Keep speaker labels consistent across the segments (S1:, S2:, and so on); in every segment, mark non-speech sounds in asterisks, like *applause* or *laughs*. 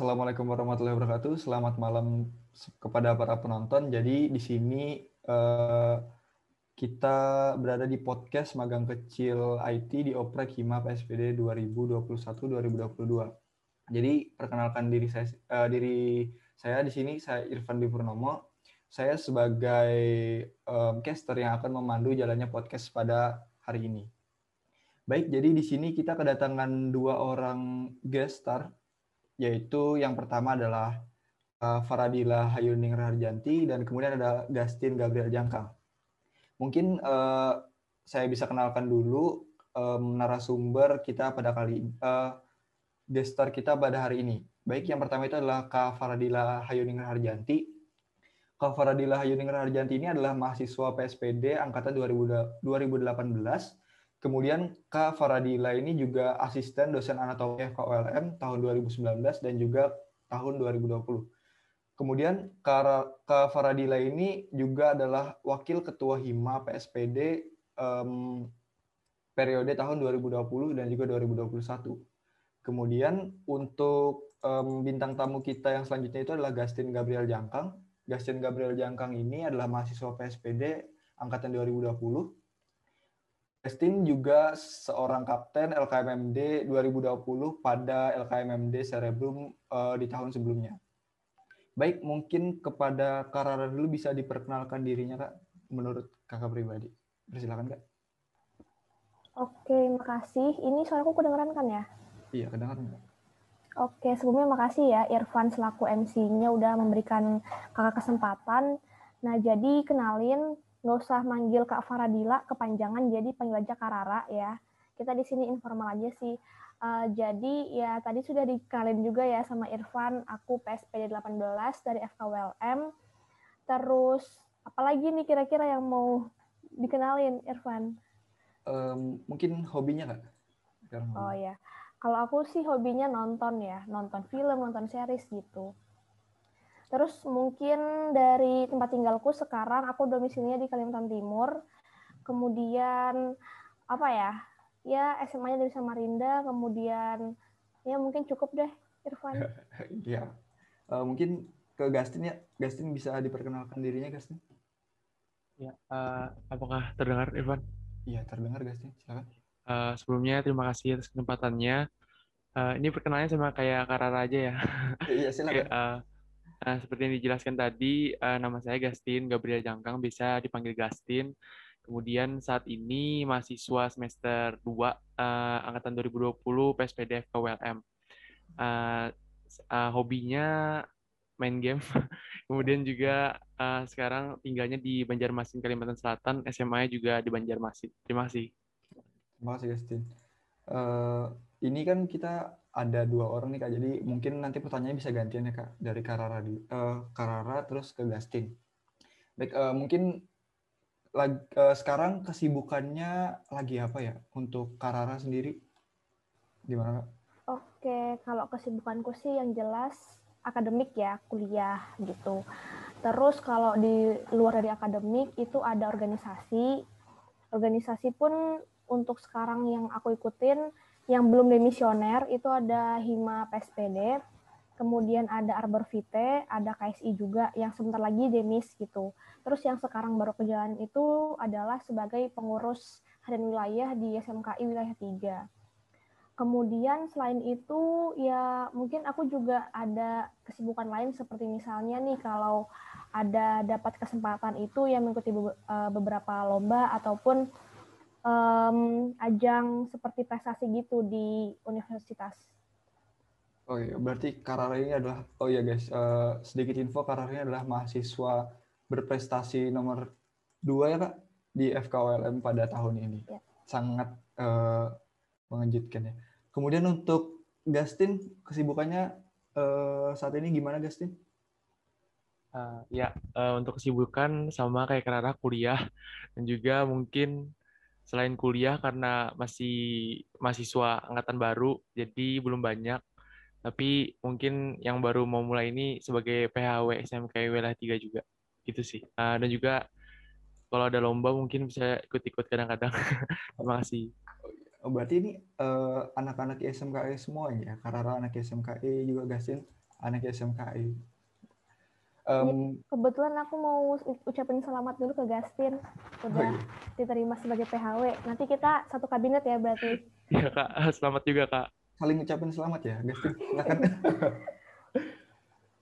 S1: Assalamualaikum warahmatullahi wabarakatuh. Selamat malam kepada para penonton. Jadi di sini eh, kita berada di podcast magang kecil IT di Oprek Hima PSPD 2021-2022. Jadi perkenalkan diri saya eh, diri saya di sini saya Irfan Purnomo. Saya sebagai um, caster yang akan memandu jalannya podcast pada hari ini. Baik, jadi di sini kita kedatangan dua orang guest star yaitu yang pertama adalah uh, Faradila Hayuning Raharjanti dan kemudian ada Gastin Gabriel Jangkang. Mungkin uh, saya bisa kenalkan dulu um, narasumber kita pada kali uh, gestar kita pada hari ini. Baik, yang pertama itu adalah Kak Faradila Hayuning Raharjanti. Kak Faradila Hayuning Raharjanti ini adalah mahasiswa PSPD angkatan 2018 Kemudian Kak Faradila ini juga asisten dosen anatomi FKULM tahun 2019 dan juga tahun 2020. Kemudian Kak Faradila ini juga adalah wakil ketua HIMA PSPD um, periode tahun 2020 dan juga 2021. Kemudian untuk um, bintang tamu kita yang selanjutnya itu adalah Gastin Gabriel Jangkang. Gastin Gabriel Jangkang ini adalah mahasiswa PSPD angkatan 2020 Justin juga seorang kapten LKMMD 2020 pada LKMMD Cerebrum uh, di tahun sebelumnya. Baik, mungkin kepada Karara dulu bisa diperkenalkan dirinya, Kak, menurut kakak pribadi. Persilakan, Kak.
S2: Oke, makasih. Ini suaraku kedengeran kan ya?
S1: Iya, kedengeran.
S2: Oke, sebelumnya makasih ya Irfan selaku MC-nya udah memberikan kakak kesempatan. Nah, jadi kenalin nggak usah manggil Kak Faradila kepanjangan jadi panggil aja Karara ya. Kita di sini informal aja sih. Uh, jadi ya tadi sudah dikalin juga ya sama Irfan, aku PSPD 18 dari FKWLM. Terus apalagi nih kira-kira yang mau dikenalin Irfan?
S1: Um, mungkin hobinya kak?
S2: Oh ya, kalau aku sih hobinya nonton ya, nonton film, nonton series gitu. Terus mungkin dari tempat tinggalku sekarang aku domisilinya di Kalimantan Timur. Kemudian apa ya? Ya SMA-nya dari Samarinda, kemudian ya mungkin cukup deh Irfan. *laughs*
S1: Iya. uh, mungkin ke Gastin ya. Gastin bisa diperkenalkan dirinya Gastin?
S3: Ya, uh, apakah terdengar Irfan?
S1: Iya, terdengar Gastin. Silakan.
S3: Uh, sebelumnya terima kasih atas kesempatannya. Uh, ini perkenalannya sama kayak Karara aja ya.
S1: Iya, silakan. *laughs*
S3: uh, Nah, seperti yang dijelaskan tadi, uh, nama saya Gastin Gabriel Jangkang, bisa dipanggil Gastin. Kemudian saat ini mahasiswa semester 2 uh, eh, angkatan 2020 PSPD FKWLM. Uh, uh, hobinya main game. *laughs* Kemudian juga uh, sekarang tinggalnya di Banjarmasin, Kalimantan Selatan. SMA juga di Banjarmasin. Terima kasih.
S1: Terima kasih, Gastin. Uh, ini kan kita ada dua orang nih kak, jadi mungkin nanti pertanyaannya bisa gantian ya kak dari Karara di uh, Karara terus ke Gastin. Baik, uh, mungkin lagi, uh, sekarang kesibukannya lagi apa ya untuk Karara sendiri? Gimana kak?
S2: Oke, kalau kesibukanku sih yang jelas akademik ya, kuliah gitu. Terus kalau di luar dari akademik itu ada organisasi. Organisasi pun untuk sekarang yang aku ikutin yang belum demisioner itu ada Hima PSPD, kemudian ada Arbor Vitae, ada KSI juga yang sebentar lagi demis gitu. Terus yang sekarang baru ke jalan itu adalah sebagai pengurus harian wilayah di SMKI wilayah 3. Kemudian selain itu ya mungkin aku juga ada kesibukan lain seperti misalnya nih kalau ada dapat kesempatan itu yang mengikuti eh, beberapa lomba ataupun um, ajang seperti prestasi gitu di universitas.
S1: Oh iya, berarti Karara ini adalah, oh iya guys, uh, sedikit info Karara ini adalah mahasiswa berprestasi nomor dua ya kak di FKULM pada tahun ini. Ya. Sangat uh, mengejutkan ya. Kemudian untuk Gastin, kesibukannya uh, saat ini gimana Gastin?
S3: Uh, ya, uh, untuk kesibukan sama kayak Karara kuliah dan juga mungkin selain kuliah karena masih mahasiswa angkatan baru, jadi belum banyak. Tapi mungkin yang baru mau mulai ini sebagai PHW SMK wilayah 3 juga. Gitu sih. Uh, dan juga kalau ada lomba mungkin bisa ikut-ikut kadang-kadang. *laughs* Terima kasih.
S1: Oh, berarti ini uh, anak-anak ISMKI semua ya? Karena anak ISMKI juga Gasin? anak SMKI.
S2: Um, kebetulan aku mau ucapin selamat dulu ke Gastin udah oh iya. diterima sebagai PHW. Nanti kita satu kabinet ya berarti.
S3: Iya kak, *laughs* selamat juga kak.
S1: Saling ucapin selamat ya, Gastin. *laughs* Silakan. *laughs*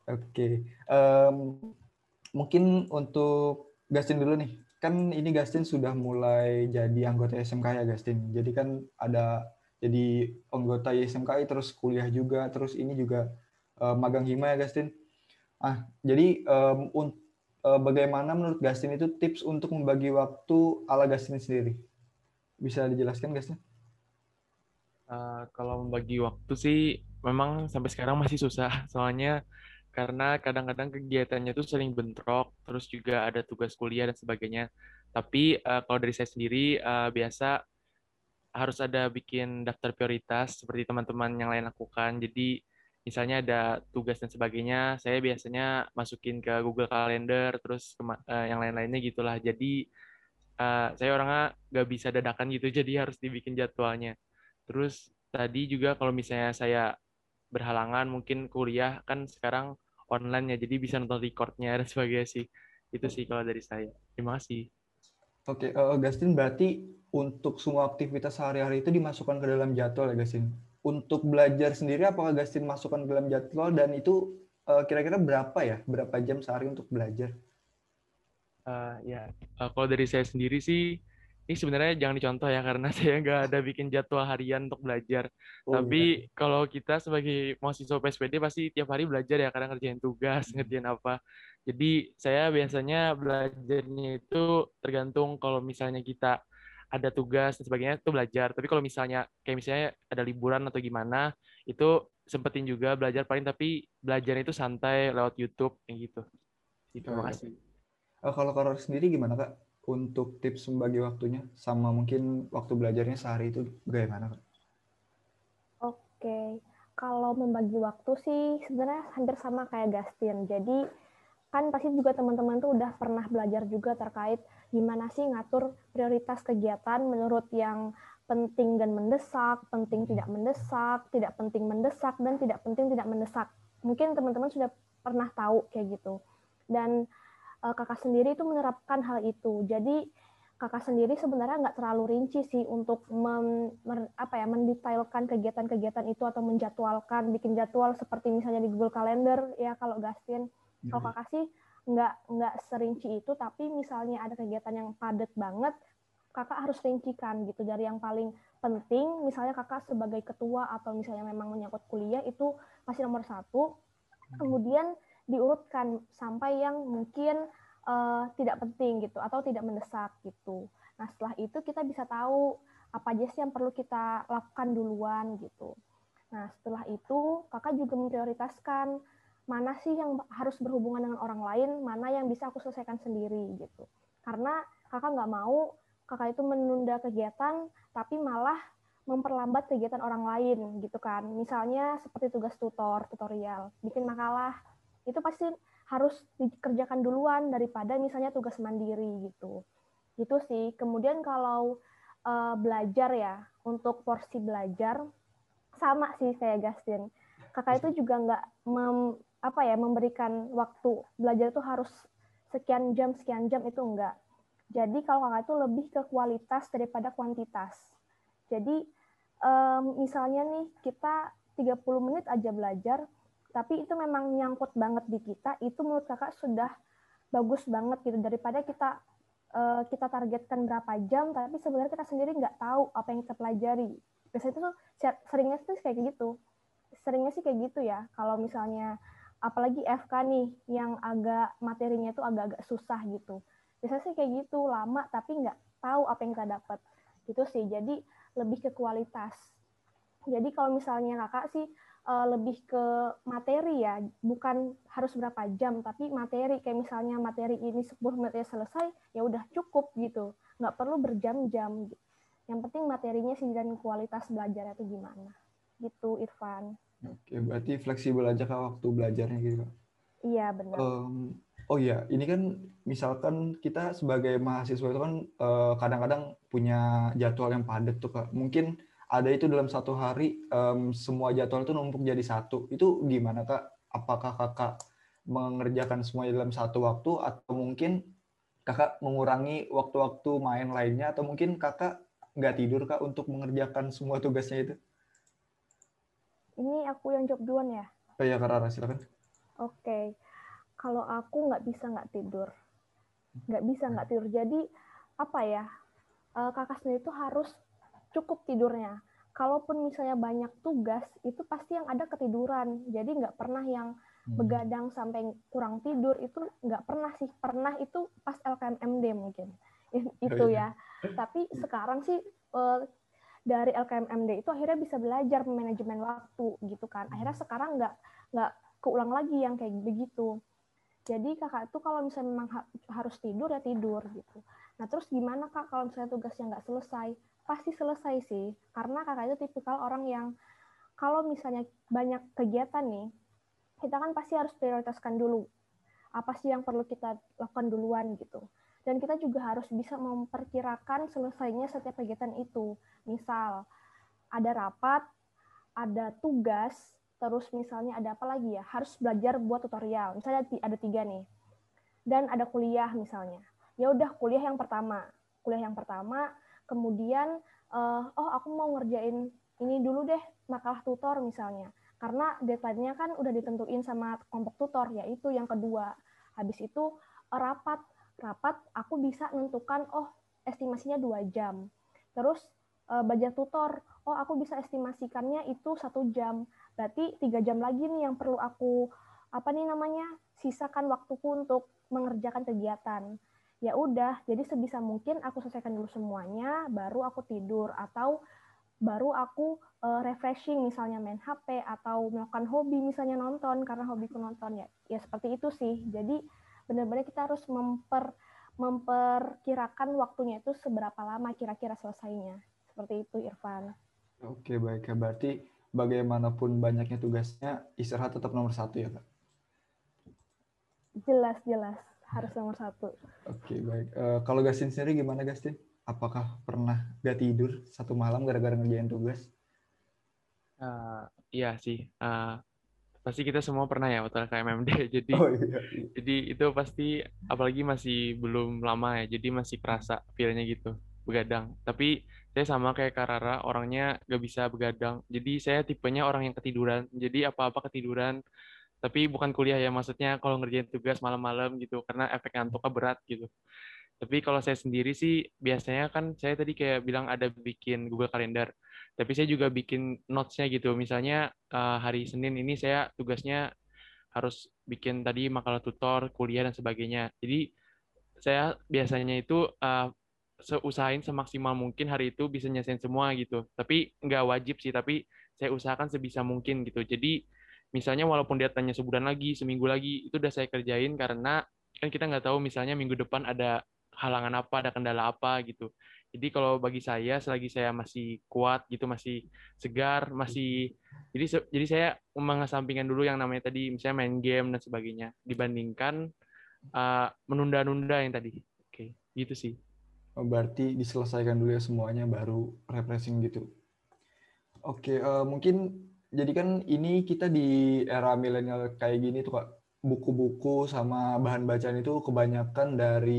S1: Oke, okay. um, mungkin untuk Gastin dulu nih. Kan ini Gastin sudah mulai jadi anggota SMK ya Gastin. Jadi kan ada jadi anggota SMKI terus kuliah juga, terus ini juga uh, magang hima ya Gastin. Ah, jadi um, uh, bagaimana menurut Gastin itu tips untuk membagi waktu ala Gastin sendiri? Bisa dijelaskan Gastin?
S3: Uh, kalau membagi waktu sih memang sampai sekarang masih susah. *laughs* Soalnya karena kadang-kadang kegiatannya itu sering bentrok, terus juga ada tugas kuliah dan sebagainya. Tapi uh, kalau dari saya sendiri uh, biasa harus ada bikin daftar prioritas seperti teman-teman yang lain lakukan. Jadi misalnya ada tugas dan sebagainya, saya biasanya masukin ke Google Calendar, terus uh, yang lain-lainnya gitulah. Jadi uh, saya orangnya nggak bisa dadakan gitu, *laughs* jadi harus dibikin jadwalnya. Terus tadi juga kalau misalnya saya berhalangan mungkin kuliah kan sekarang online ya, jadi bisa nonton recordnya dan *laughs* sebagainya sih. Itu sih kalau dari saya. Terima kasih.
S1: Oke, uh, Gastin berarti untuk semua aktivitas sehari-hari itu dimasukkan ke dalam jadwal ya Gastin? Untuk belajar sendiri apakah Gastin masukkan dalam jadwal dan itu uh, kira-kira berapa ya? Berapa jam sehari untuk belajar?
S3: Uh, ya, uh, kalau dari saya sendiri sih ini sebenarnya jangan dicontoh ya karena *laughs* saya nggak ada bikin jadwal harian untuk belajar. Oh, Tapi iya. kalau kita sebagai mahasiswa PSPD pasti tiap hari belajar ya karena ngerjain tugas, hmm. ngerjain apa. Jadi saya biasanya belajarnya itu tergantung kalau misalnya kita ada tugas dan sebagainya itu belajar. Tapi kalau misalnya kayak misalnya ada liburan atau gimana, itu sempetin juga belajar paling tapi belajarnya itu santai lewat YouTube kayak gitu.
S1: Terima kasih. Oh, kalau Karor sendiri gimana kak? untuk tips membagi waktunya sama mungkin waktu belajarnya sehari itu bagaimana Kak?
S2: Oke, kalau membagi waktu sih sebenarnya hampir sama kayak Gastin. Jadi kan pasti juga teman-teman tuh udah pernah belajar juga terkait gimana sih ngatur prioritas kegiatan menurut yang penting dan mendesak, penting tidak mendesak, tidak penting mendesak, dan tidak penting tidak mendesak. Mungkin teman-teman sudah pernah tahu kayak gitu. Dan uh, kakak sendiri itu menerapkan hal itu. Jadi kakak sendiri sebenarnya nggak terlalu rinci sih untuk mem, mer, apa ya mendetailkan kegiatan-kegiatan itu atau menjadwalkan, bikin jadwal seperti misalnya di Google Calendar ya kalau Gastin. Hmm. Kalau kakak sih nggak nggak serinci itu, tapi misalnya ada kegiatan yang padat banget, kakak harus rincikan gitu dari yang paling penting. Misalnya kakak sebagai ketua atau misalnya memang menyangkut kuliah itu masih nomor satu. Kemudian diurutkan sampai yang mungkin uh, tidak penting gitu atau tidak mendesak gitu. Nah setelah itu kita bisa tahu apa aja sih yang perlu kita lakukan duluan gitu. Nah setelah itu kakak juga memprioritaskan mana sih yang harus berhubungan dengan orang lain, mana yang bisa aku selesaikan sendiri gitu. Karena kakak nggak mau kakak itu menunda kegiatan tapi malah memperlambat kegiatan orang lain gitu kan. Misalnya seperti tugas tutor, tutorial, bikin makalah, itu pasti harus dikerjakan duluan daripada misalnya tugas mandiri gitu. Itu sih. Kemudian kalau uh, belajar ya, untuk porsi belajar sama sih kayak Gastin. Kakak itu juga nggak apa ya memberikan waktu belajar itu harus sekian jam sekian jam itu enggak. Jadi kalau kakak itu lebih ke kualitas daripada kuantitas. Jadi um, misalnya nih kita 30 menit aja belajar, tapi itu memang nyangkut banget di kita itu menurut kakak sudah bagus banget gitu daripada kita uh, kita targetkan berapa jam tapi sebenarnya kita sendiri nggak tahu apa yang kita pelajari biasanya itu seringnya sih kayak gitu seringnya sih kayak gitu ya kalau misalnya apalagi FK nih yang agak materinya itu agak-agak susah gitu biasanya sih kayak gitu lama tapi nggak tahu apa yang kita dapat gitu sih jadi lebih ke kualitas jadi kalau misalnya kakak sih uh, lebih ke materi ya, bukan harus berapa jam, tapi materi kayak misalnya materi ini 10 menit selesai, ya udah cukup gitu, nggak perlu berjam-jam. Gitu. Yang penting materinya sih dan kualitas belajarnya itu gimana, gitu Irfan.
S1: Oke, berarti fleksibel aja kak waktu belajarnya gitu.
S2: Iya benar.
S1: Um, oh iya, ini kan misalkan kita sebagai mahasiswa itu kan kadang-kadang uh, kadang -kadang punya jadwal yang padat tuh kak. Mungkin ada itu dalam satu hari um, semua jadwal itu numpuk jadi satu. Itu gimana kak? apakah kakak mengerjakan semuanya dalam satu waktu atau mungkin kakak mengurangi waktu-waktu main lainnya atau mungkin kakak nggak tidur kak untuk mengerjakan semua tugasnya itu?
S2: Ini aku yang jawab duluan ya.
S1: Oh ya Kak Rara, silakan.
S2: Oke, kalau aku nggak bisa nggak tidur, nggak bisa nggak tidur. Jadi apa ya, eh, kakak sendiri itu harus cukup tidurnya. Kalaupun misalnya banyak tugas, itu pasti yang ada ketiduran. Jadi nggak pernah yang
S1: Hmm.
S2: begadang sampai kurang tidur itu nggak pernah sih. Pernah itu pas LKMMD mungkin *laughs* itu ya. Tapi sekarang sih eh, dari LKMMD itu akhirnya bisa belajar manajemen waktu gitu kan. Akhirnya sekarang nggak nggak keulang lagi yang kayak begitu. Jadi kakak itu kalau misalnya memang ha- harus tidur ya tidur gitu. Nah terus gimana kak kalau misalnya tugasnya nggak selesai? Pasti selesai sih, karena kakak itu tipikal orang yang kalau misalnya banyak kegiatan nih, kita kan pasti harus prioritaskan dulu apa sih yang perlu kita lakukan duluan gitu. Dan kita juga harus bisa memperkirakan selesainya setiap kegiatan itu. Misal ada rapat, ada tugas, terus misalnya ada apa lagi ya? Harus belajar buat tutorial. Misalnya ada tiga nih. Dan ada kuliah misalnya. Ya udah kuliah yang pertama. Kuliah yang pertama, kemudian eh, oh aku mau ngerjain ini dulu deh makalah tutor misalnya. Karena deadline-nya kan udah ditentuin sama kelompok tutor, yaitu yang kedua. Habis itu rapat. Rapat aku bisa menentukan oh estimasinya dua jam. Terus eh, belajar tutor, oh aku bisa estimasikannya itu satu jam. Berarti tiga jam lagi nih yang perlu aku apa nih namanya sisakan waktuku untuk mengerjakan kegiatan. Ya udah, jadi sebisa mungkin aku selesaikan dulu semuanya, baru aku tidur atau baru aku eh, refreshing misalnya main HP atau melakukan hobi misalnya nonton karena hobiku nonton ya. Ya seperti itu sih. Jadi benar-benar kita harus memper memperkirakan waktunya itu seberapa lama kira-kira selesainya. Seperti itu Irfan.
S1: Oke baik ya berarti bagaimanapun banyaknya tugasnya istirahat tetap nomor satu ya kak.
S2: Jelas jelas harus nomor satu.
S1: Oke baik. Eh, kalau Gastin sendiri gimana Gastin? Apakah pernah gak tidur satu malam gara-gara ngerjain tugas?
S3: Eh, iya sih. Eh, pasti kita semua pernah ya waktu KMMD. *laughs* Jadi
S1: Oh iya.
S3: jadi itu pasti apalagi masih belum lama ya. Jadi masih kerasa feel-nya gitu begadang. Tapi saya sama kayak Karara orangnya gak bisa begadang. Jadi saya tipenya orang yang ketiduran. Jadi apa-apa ketiduran. Tapi bukan kuliah ya maksudnya kalau ngerjain tugas malam-malam gitu karena efek ngantuknya berat gitu. Tapi kalau saya sendiri sih biasanya kan saya tadi kayak bilang ada bikin Google Calendar. Tapi saya juga bikin notes-nya gitu. Misalnya eh, hari Senin ini saya tugasnya harus bikin tadi makalah tutor, kuliah dan sebagainya. Jadi saya biasanya itu eh, seusahain semaksimal mungkin hari itu bisa nyelesain semua gitu. Tapi nggak wajib sih, tapi saya usahakan sebisa mungkin gitu. Jadi misalnya walaupun dia tanya sebulan lagi, seminggu lagi, itu udah saya kerjain karena kan kita nggak tahu misalnya minggu depan ada halangan apa, ada kendala apa gitu. Jadi kalau bagi saya selagi saya masih kuat gitu, masih segar, masih jadi se- jadi saya mengesampingkan dulu yang namanya tadi misalnya main game dan sebagainya dibandingkan uh, menunda-nunda yang tadi. Oke, gitu sih.
S1: Oh, berarti diselesaikan dulu ya semuanya baru refreshing gitu. Oke, eh, mungkin jadi kan ini kita di era milenial kayak gini tuh kak buku-buku sama bahan bacaan itu kebanyakan dari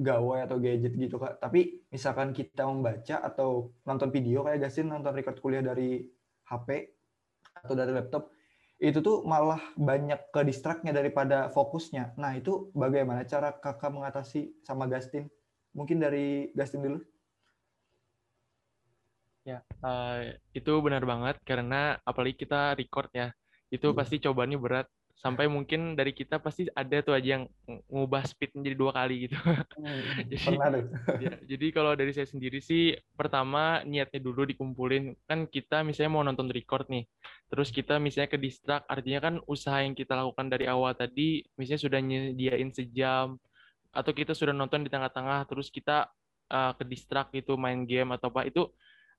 S1: gawai atau gadget gitu kak. Tapi misalkan kita membaca atau nonton video kayak Gasin nonton record kuliah dari HP atau dari laptop itu tuh malah banyak ke distract-nya daripada fokusnya. Nah itu bagaimana cara kakak mengatasi sama Gastin? Mungkin dari Gastin dulu.
S3: Ya, eh, itu benar banget karena apalagi kita record ya, itu
S1: Iya.
S3: pasti cobaannya berat. Sampai mungkin dari kita pasti ada tuh aja yang ng- ngubah speed menjadi dua kali gitu. *laughs* Jadi-
S1: Pernah tuh.
S3: Ya, jadi kalau dari saya sendiri sih, pertama niatnya dulu dikumpulin. Kan kita misalnya mau nonton record nih, terus kita misalnya ke distract, artinya kan usaha yang kita lakukan dari awal tadi, misalnya sudah nyediain sejam, atau kita sudah nonton di tengah-tengah, terus kita uh, ke distract gitu, main game atau apa, itu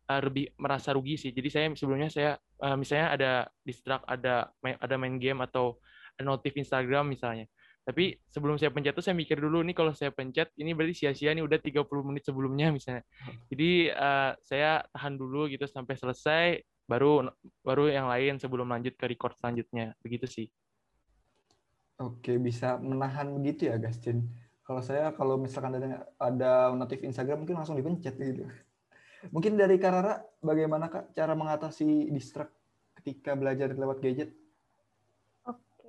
S3: uh, lebih merasa rugi sih. Jadi saya sebelumnya saya uh, misalnya ada distract, ada main, ada main game atau notif Instagram misalnya. Tapi sebelum saya pencet tuh saya mikir dulu nih kalau saya pencet ini berarti sia-sia nih udah 30 menit sebelumnya misalnya. Jadi uh, saya tahan dulu gitu sampai selesai baru baru yang lain sebelum lanjut ke record selanjutnya. Begitu sih.
S1: Oke, bisa menahan begitu ya, Gastin. Kalau saya, kalau misalkan ada, ada notif Instagram, mungkin langsung dipencet gitu. Mungkin dari Karara, bagaimana Kak cara mengatasi distract ketika belajar lewat gadget?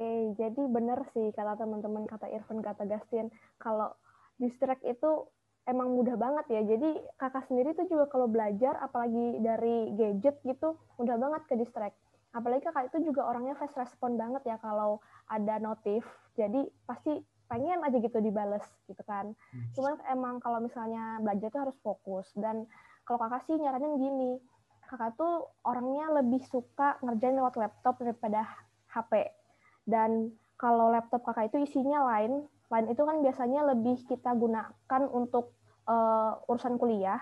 S2: Oke, jadi benar sih kata teman-teman, kata Irfan, kata Gastin, kalau distract itu emang mudah banget ya. Jadi kakak sendiri tuh juga kalau belajar, apalagi dari gadget gitu, mudah banget ke distract. Apalagi kakak itu juga orangnya fast respon banget ya kalau ada notif. Jadi pasti pengen aja gitu dibales gitu kan. Hmm. Cuman emang kalau misalnya belajar tuh harus fokus. Dan kalau kakak sih nyaranin gini, kakak tuh orangnya lebih suka ngerjain lewat laptop daripada HP. Dan kalau laptop kakak itu isinya lain, lain itu kan biasanya lebih kita gunakan untuk uh, urusan kuliah.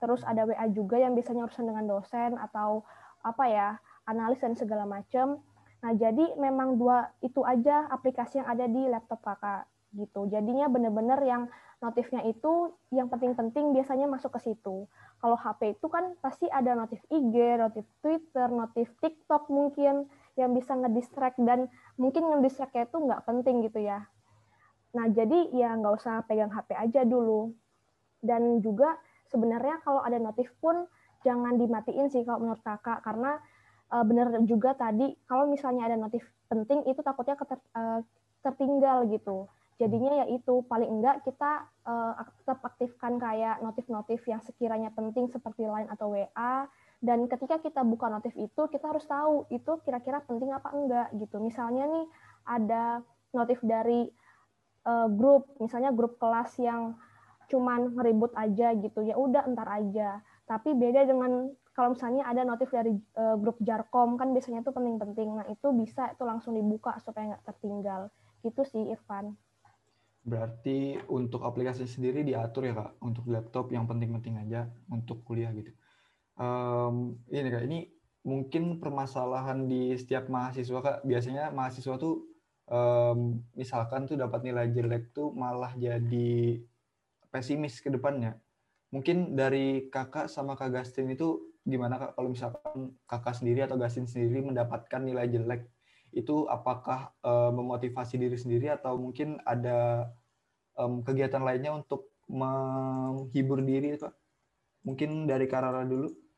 S2: Terus ada WA juga yang biasanya urusan dengan dosen atau apa ya, analis dan segala macam. Nah, jadi memang dua itu aja aplikasi yang ada di laptop kakak gitu. Jadinya benar-benar yang notifnya itu yang penting-penting biasanya masuk ke situ. Kalau HP itu kan pasti ada notif IG, notif Twitter, notif TikTok mungkin yang bisa ngedistract dan mungkin ngedistractnya itu nggak penting gitu ya. Nah, jadi ya nggak usah pegang HP aja dulu. Dan juga sebenarnya kalau ada notif pun jangan dimatiin sih kalau menurut kakak, karena uh, benar juga tadi kalau misalnya ada notif penting itu takutnya keter, uh, tertinggal gitu. Jadinya ya itu paling enggak kita uh, tetap aktifkan kayak notif-notif yang sekiranya penting seperti Line atau WA dan ketika kita buka notif itu kita harus tahu itu kira-kira penting apa enggak gitu. Misalnya nih ada notif dari uh, grup, misalnya grup kelas yang cuman ngeribut aja gitu, ya udah entar aja. Tapi beda dengan kalau misalnya ada notif dari uh, grup Jarkom kan biasanya itu penting-penting. Nah itu bisa itu langsung dibuka supaya nggak tertinggal. Gitu sih Irfan.
S1: Berarti untuk aplikasi sendiri diatur ya kak untuk laptop yang penting-penting aja untuk kuliah gitu. Um, ini kak ini mungkin permasalahan di setiap mahasiswa kak biasanya mahasiswa tuh um, misalkan tuh dapat nilai jelek tuh malah jadi pesimis ke depannya. Mungkin dari kakak sama kak Gastin itu gimana kak kalau misalkan kakak sendiri atau Gastin sendiri mendapatkan nilai jelek itu apakah um, memotivasi diri sendiri atau mungkin ada um, kegiatan lainnya untuk menghibur diri kak? Mungkin dari Karara dulu.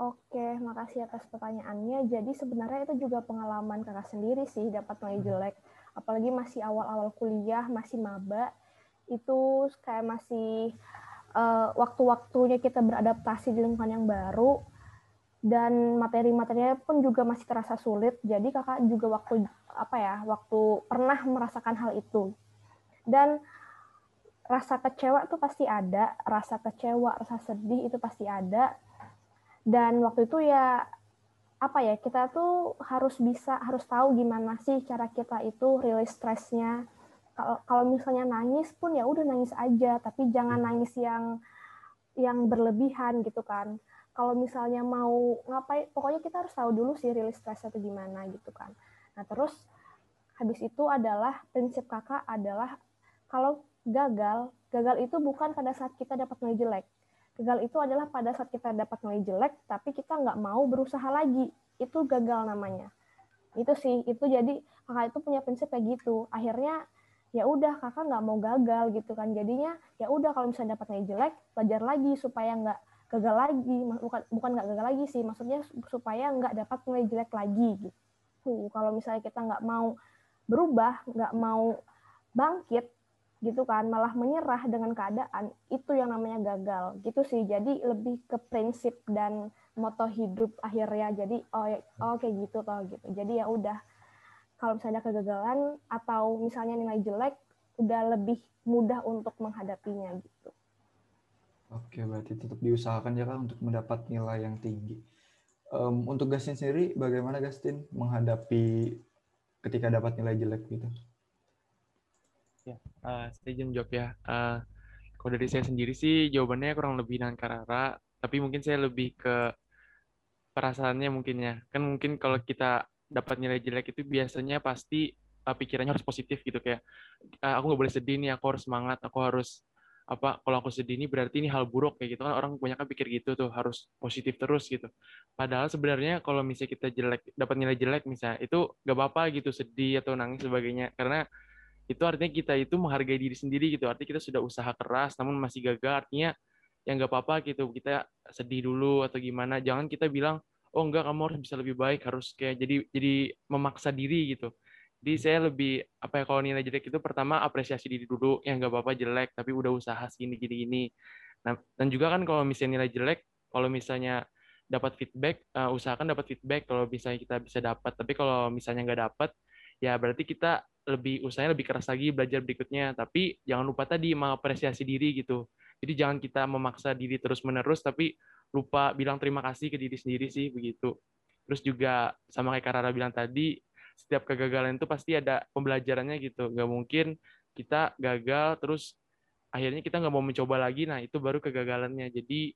S2: Oke, makasih atas pertanyaannya. Jadi sebenarnya itu juga pengalaman kakak sendiri sih dapat nilai hmm. jelek. Apalagi masih awal-awal kuliah, masih maba, itu kayak masih uh, waktu-waktunya kita beradaptasi di lingkungan yang baru dan materi-materinya pun juga masih terasa sulit. Jadi kakak juga waktu apa ya, waktu pernah merasakan hal itu. Dan rasa kecewa tuh pasti ada, rasa kecewa, rasa sedih itu pasti ada dan waktu itu ya apa ya kita tuh harus bisa harus tahu gimana sih cara kita itu rilis stresnya. Kalau kalau misalnya nangis pun ya udah nangis aja tapi jangan nangis yang yang berlebihan gitu kan. Kalau misalnya mau ngapain pokoknya kita harus tahu dulu sih rilis stresnya itu gimana gitu kan. Nah terus habis itu adalah prinsip kakak adalah kalau gagal gagal itu bukan pada saat kita dapat nilai jelek Gagal itu adalah pada saat kita dapat nilai jelek, tapi kita nggak mau berusaha lagi. Itu gagal namanya. Itu sih, itu jadi kakak itu punya prinsip kayak gitu. Akhirnya ya udah kakak nggak mau gagal gitu kan. Jadinya ya udah kalau misalnya dapat nilai jelek, belajar lagi supaya nggak gagal lagi. Bukan bukan nggak gagal lagi sih, maksudnya supaya nggak dapat nilai jelek lagi gitu. Kalau misalnya kita nggak mau berubah, nggak mau bangkit, gitu kan malah menyerah dengan keadaan itu yang namanya gagal gitu sih. Jadi lebih ke prinsip dan moto hidup akhirnya. Jadi oh, ya, oh kayak gitu toh gitu. Jadi ya udah kalau misalnya kegagalan atau misalnya nilai jelek udah lebih mudah untuk menghadapinya gitu.
S1: Oke berarti tetap diusahakan ya kan untuk mendapat nilai yang tinggi. Um, untuk Gastin sendiri bagaimana Gastin menghadapi ketika dapat nilai jelek gitu
S3: uh, saya jam jawab ya. Uh, kalau dari saya sendiri sih jawabannya kurang lebih dengan Karara, tapi mungkin saya lebih ke perasaannya mungkin ya. Kan mungkin kalau kita dapat nilai jelek itu biasanya pasti uh, pikirannya harus positif gitu kayak uh, aku nggak boleh sedih nih, aku harus semangat, aku harus apa kalau aku sedih ini berarti ini hal buruk kayak gitu kan orang banyak kan pikir gitu tuh harus positif terus gitu padahal sebenarnya kalau misalnya kita jelek dapat nilai jelek misalnya itu gak apa-apa gitu sedih atau nangis sebagainya karena itu artinya kita itu menghargai diri sendiri gitu. Artinya kita sudah usaha keras namun masih gagal. Artinya yang gak apa-apa gitu. Kita sedih dulu atau gimana. Jangan kita bilang oh enggak kamu harus bisa lebih baik harus kayak jadi jadi memaksa diri gitu. Jadi saya lebih apa ya kalau nilai jelek itu pertama apresiasi diri dulu. Yang nggak apa-apa jelek tapi udah usaha segini gini gini. Nah dan juga kan kalau misalnya nilai jelek kalau misalnya dapat feedback uh, usahakan dapat feedback kalau misalnya kita bisa dapat. Tapi kalau misalnya nggak dapat ya berarti kita lebih usahanya lebih keras lagi belajar berikutnya. Tapi jangan lupa tadi mengapresiasi diri gitu. Jadi jangan kita memaksa diri terus menerus tapi lupa bilang terima kasih ke diri sendiri sih begitu. Terus juga sama kayak Karara bilang tadi setiap kegagalan itu pasti ada pembelajarannya gitu. Nggak mungkin kita gagal terus akhirnya kita nggak mau mencoba lagi. Nah itu baru kegagalannya. Jadi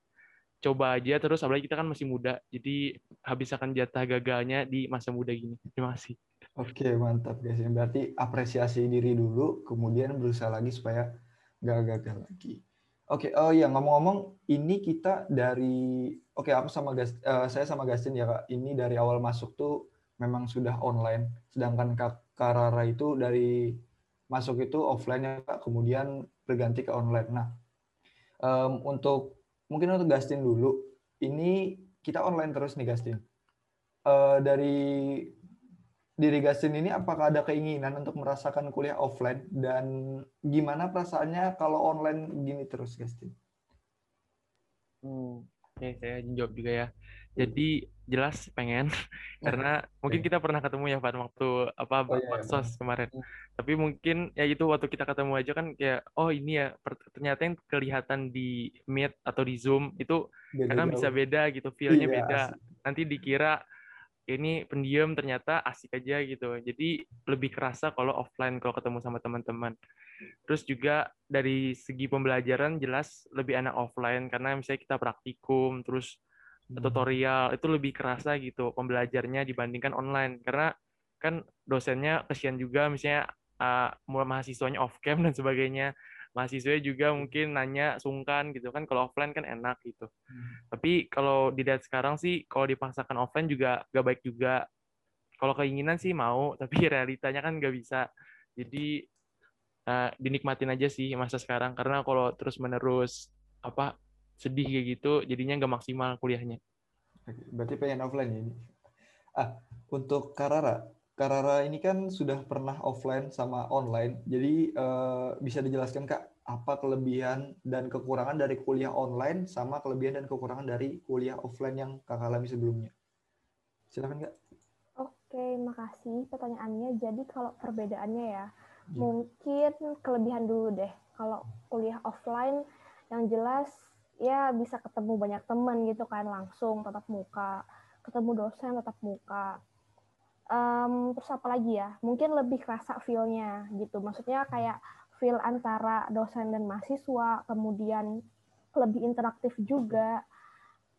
S3: coba aja terus apalagi kita kan masih muda. Jadi habiskan jatah gagalnya di masa muda gini. Terima kasih
S1: oke mantap guys berarti apresiasi diri dulu kemudian berusaha lagi supaya nggak gagal lagi. Oke oh ya ngomong-ngomong ini kita dari oke aku sama Gas, uh, saya sama Gastin ya kak. Ini dari awal masuk tuh memang sudah online, sedangkan Karara itu dari masuk itu offline ya Kak, kemudian berganti ke online. Nah, um, untuk mungkin untuk Gastin dulu, ini kita online terus nih Gastin. Uh, dari diri Gastin ini apakah ada keinginan untuk merasakan kuliah offline dan gimana perasaannya kalau online gini terus Gastin?
S3: Hmm, oke okay, saya jawab juga ya. Jadi jelas pengen *laughs* karena mungkin kita pernah ketemu ya pada waktu apa oh, iya, iya. kemarin. Hmm. Tapi mungkin ya itu waktu kita ketemu aja kan kayak oh ini ya ternyata yang kelihatan di Meet atau di Zoom itu beda karena bisa beda gitu, feel-nya iya, beda. Nanti dikira ini pendiam ternyata asik aja gitu. Jadi lebih kerasa kalau offline kalau ketemu sama teman-teman. Terus juga dari segi pembelajaran jelas lebih enak offline karena misalnya kita praktikum terus Hmm. tutorial itu lebih kerasa gitu pembelajarnya dibandingkan online karena kan dosennya kesian juga misalnya uh, mahasiswanya off cam dan sebagainya mahasiswa juga mungkin nanya sungkan gitu kan kalau offline kan enak gitu. Hmm. tapi kalau dilihat sekarang sih kalau dipaksakan offline juga gak baik juga. Kalau keinginan sih mau *laughs* tapi realitanya kan gak bisa. Jadi uh, dinikmatin aja sih masa sekarang. Karena kalau terus menerus apa sedih kayak gitu jadinya nggak maksimal kuliahnya.
S1: Berarti pengen offline ya ini? Ah untuk Karara Karara ini kan sudah pernah offline sama online. Jadi eh, bisa dijelaskan kak apa kelebihan dan kekurangan dari kuliah online sama kelebihan dan kekurangan dari kuliah offline yang kakak alami sebelumnya? Silakan kak.
S2: Oke, makasih pertanyaannya. Jadi kalau perbedaannya ya, ya, mungkin kelebihan dulu deh. Kalau kuliah offline, yang jelas ya bisa ketemu banyak teman gitu kan langsung tatap muka. Ketemu dosen tatap muka um, terus apa lagi ya? Mungkin lebih kerasa feelnya gitu. Maksudnya kayak feel antara dosen dan mahasiswa kemudian lebih interaktif juga.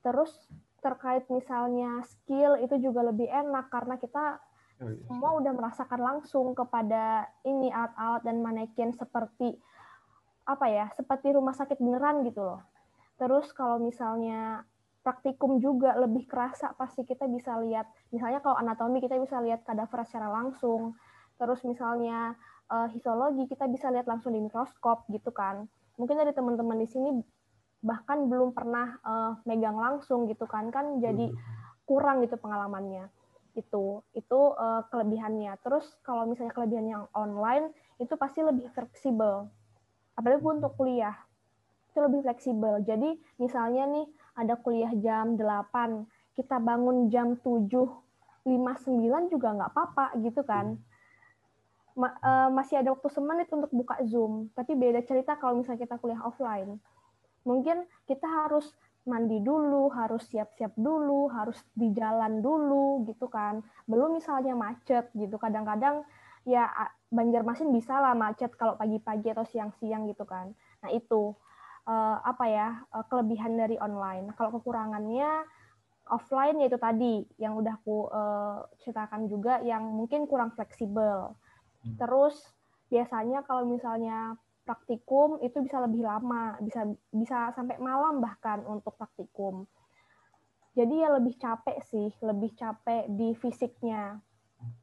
S2: Terus terkait misalnya skill itu juga lebih enak karena kita oh, iya. semua udah merasakan langsung kepada ini alat-alat dan manekin seperti apa ya seperti rumah sakit beneran gitu loh. Terus kalau misalnya praktikum juga lebih kerasa pasti kita bisa lihat misalnya kalau anatomi kita bisa lihat kadaver secara langsung. Terus misalnya uh, histologi kita bisa lihat langsung di mikroskop gitu kan. Mungkin dari teman-teman di sini bahkan belum pernah uh, megang langsung gitu kan kan jadi hmm. kurang gitu pengalamannya itu itu uh, kelebihannya terus kalau misalnya kelebihan yang online itu pasti lebih fleksibel apalagi untuk kuliah itu lebih fleksibel. Jadi misalnya nih ada kuliah jam 8, kita bangun jam 7, 5, 9 juga nggak apa-apa gitu kan. Ma uh, masih ada waktu semenit untuk buka Zoom, tapi beda cerita kalau misalnya kita kuliah offline. Mungkin kita harus mandi dulu, harus siap-siap dulu, harus di jalan dulu gitu kan. Belum misalnya macet gitu. Kadang-kadang ya Banjarmasin bisa lah macet kalau pagi-pagi atau siang-siang gitu kan. Nah itu uh, apa ya uh, kelebihan dari online. Kalau kekurangannya offline yaitu tadi yang udah aku uh, ceritakan juga yang mungkin kurang fleksibel. Hmm. Terus biasanya kalau misalnya praktikum itu bisa lebih lama, bisa bisa sampai malam bahkan untuk praktikum. Jadi ya lebih capek sih, lebih capek di fisiknya.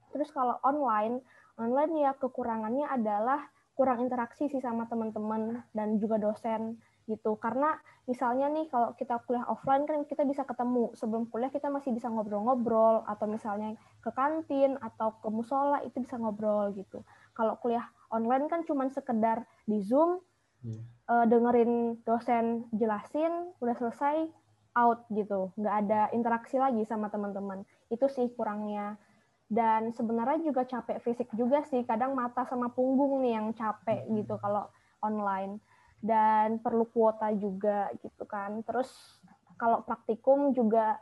S2: Terus kalau online, online ya kekurangannya adalah kurang interaksi sih sama teman-teman dan juga dosen gitu. Karena misalnya nih kalau kita kuliah offline kan kita bisa ketemu. Sebelum kuliah kita masih bisa ngobrol-ngobrol atau misalnya ke kantin atau ke musola itu bisa ngobrol gitu. Kalau kuliah online kan cuma sekedar di Zoom yeah. Iya. dengerin dosen jelasin udah selesai out gitu. nggak ada interaksi lagi sama teman-teman. Itu sih kurangnya. Dan sebenarnya juga capek fisik juga sih. Kadang mata sama punggung nih yang capek gitu kalau online dan perlu kuota juga gitu kan. Terus kalau praktikum juga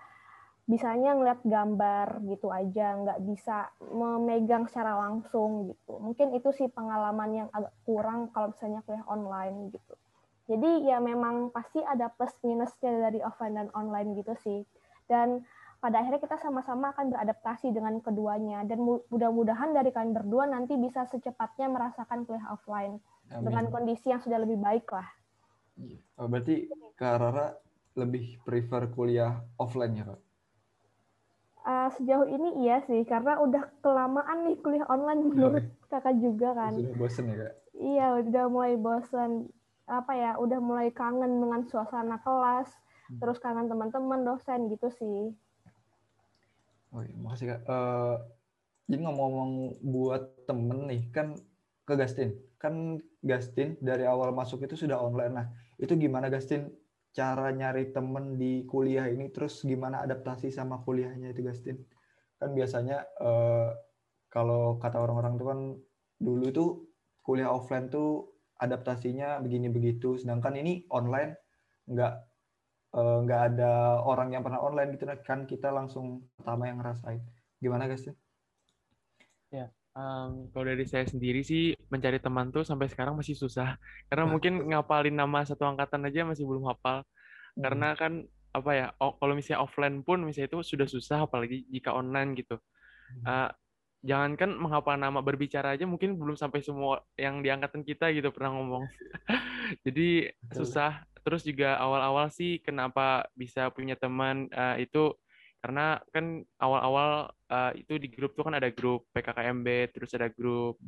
S2: bisanya ngeliat gambar gitu aja, nggak bisa memegang secara langsung gitu. Mungkin itu sih pengalaman yang agak kurang kalau misalnya kuliah online gitu. Jadi ya memang pasti ada plus minusnya dari offline dan online gitu sih. Dan pada akhirnya kita sama-sama akan beradaptasi dengan keduanya dan mudah-mudahan dari kalian berdua nanti bisa secepatnya merasakan kuliah offline Amin. dengan kondisi yang sudah lebih baik lah.
S1: Iya. Oh, berarti Kak Rara lebih prefer kuliah offline ya Kak?
S2: Uh, sejauh ini iya sih, karena udah kelamaan nih kuliah online menurut kakak juga kan.
S1: Sudah bosen ya kak?
S2: Iya, udah mulai bosen. Apa ya, udah mulai kangen dengan suasana kelas, hmm. terus kangen teman-teman, dosen gitu sih.
S1: Oh iya, makasih kak. Uh, jadi ngomong-ngomong buat temen nih, kan ke Gastin. Kan Gastin dari awal masuk itu sudah online. Nah, itu gimana Gastin cara nyari temen di kuliah ini? Terus gimana adaptasi sama kuliahnya itu Gastin? Kan biasanya eh, kalau kata orang-orang itu kan dulu itu kuliah offline tuh adaptasinya begini begitu. Sedangkan ini online nggak eh, nggak ada orang yang pernah online gitu kan kita langsung pertama yang ngerasain. Gimana Gastin?
S3: Um, kalau dari saya sendiri sih mencari teman tuh sampai sekarang masih susah. *laughs* Karena mungkin ngapalin nama satu angkatan aja masih belum hafal. Hmm. karena kan apa ya oh, kalau misalnya offline pun misalnya itu sudah susah apalagi jika online gitu. Uh, jangankan menghafal nama berbicara aja mungkin belum sampai semua yang di angkatan kita gitu pernah ngomong. *laughs* Jadi susah. Terus juga awal-awal sih kenapa bisa punya teman uh, itu karena kan awal-awal uh, itu di grup tuh kan ada grup PKKMB terus ada grup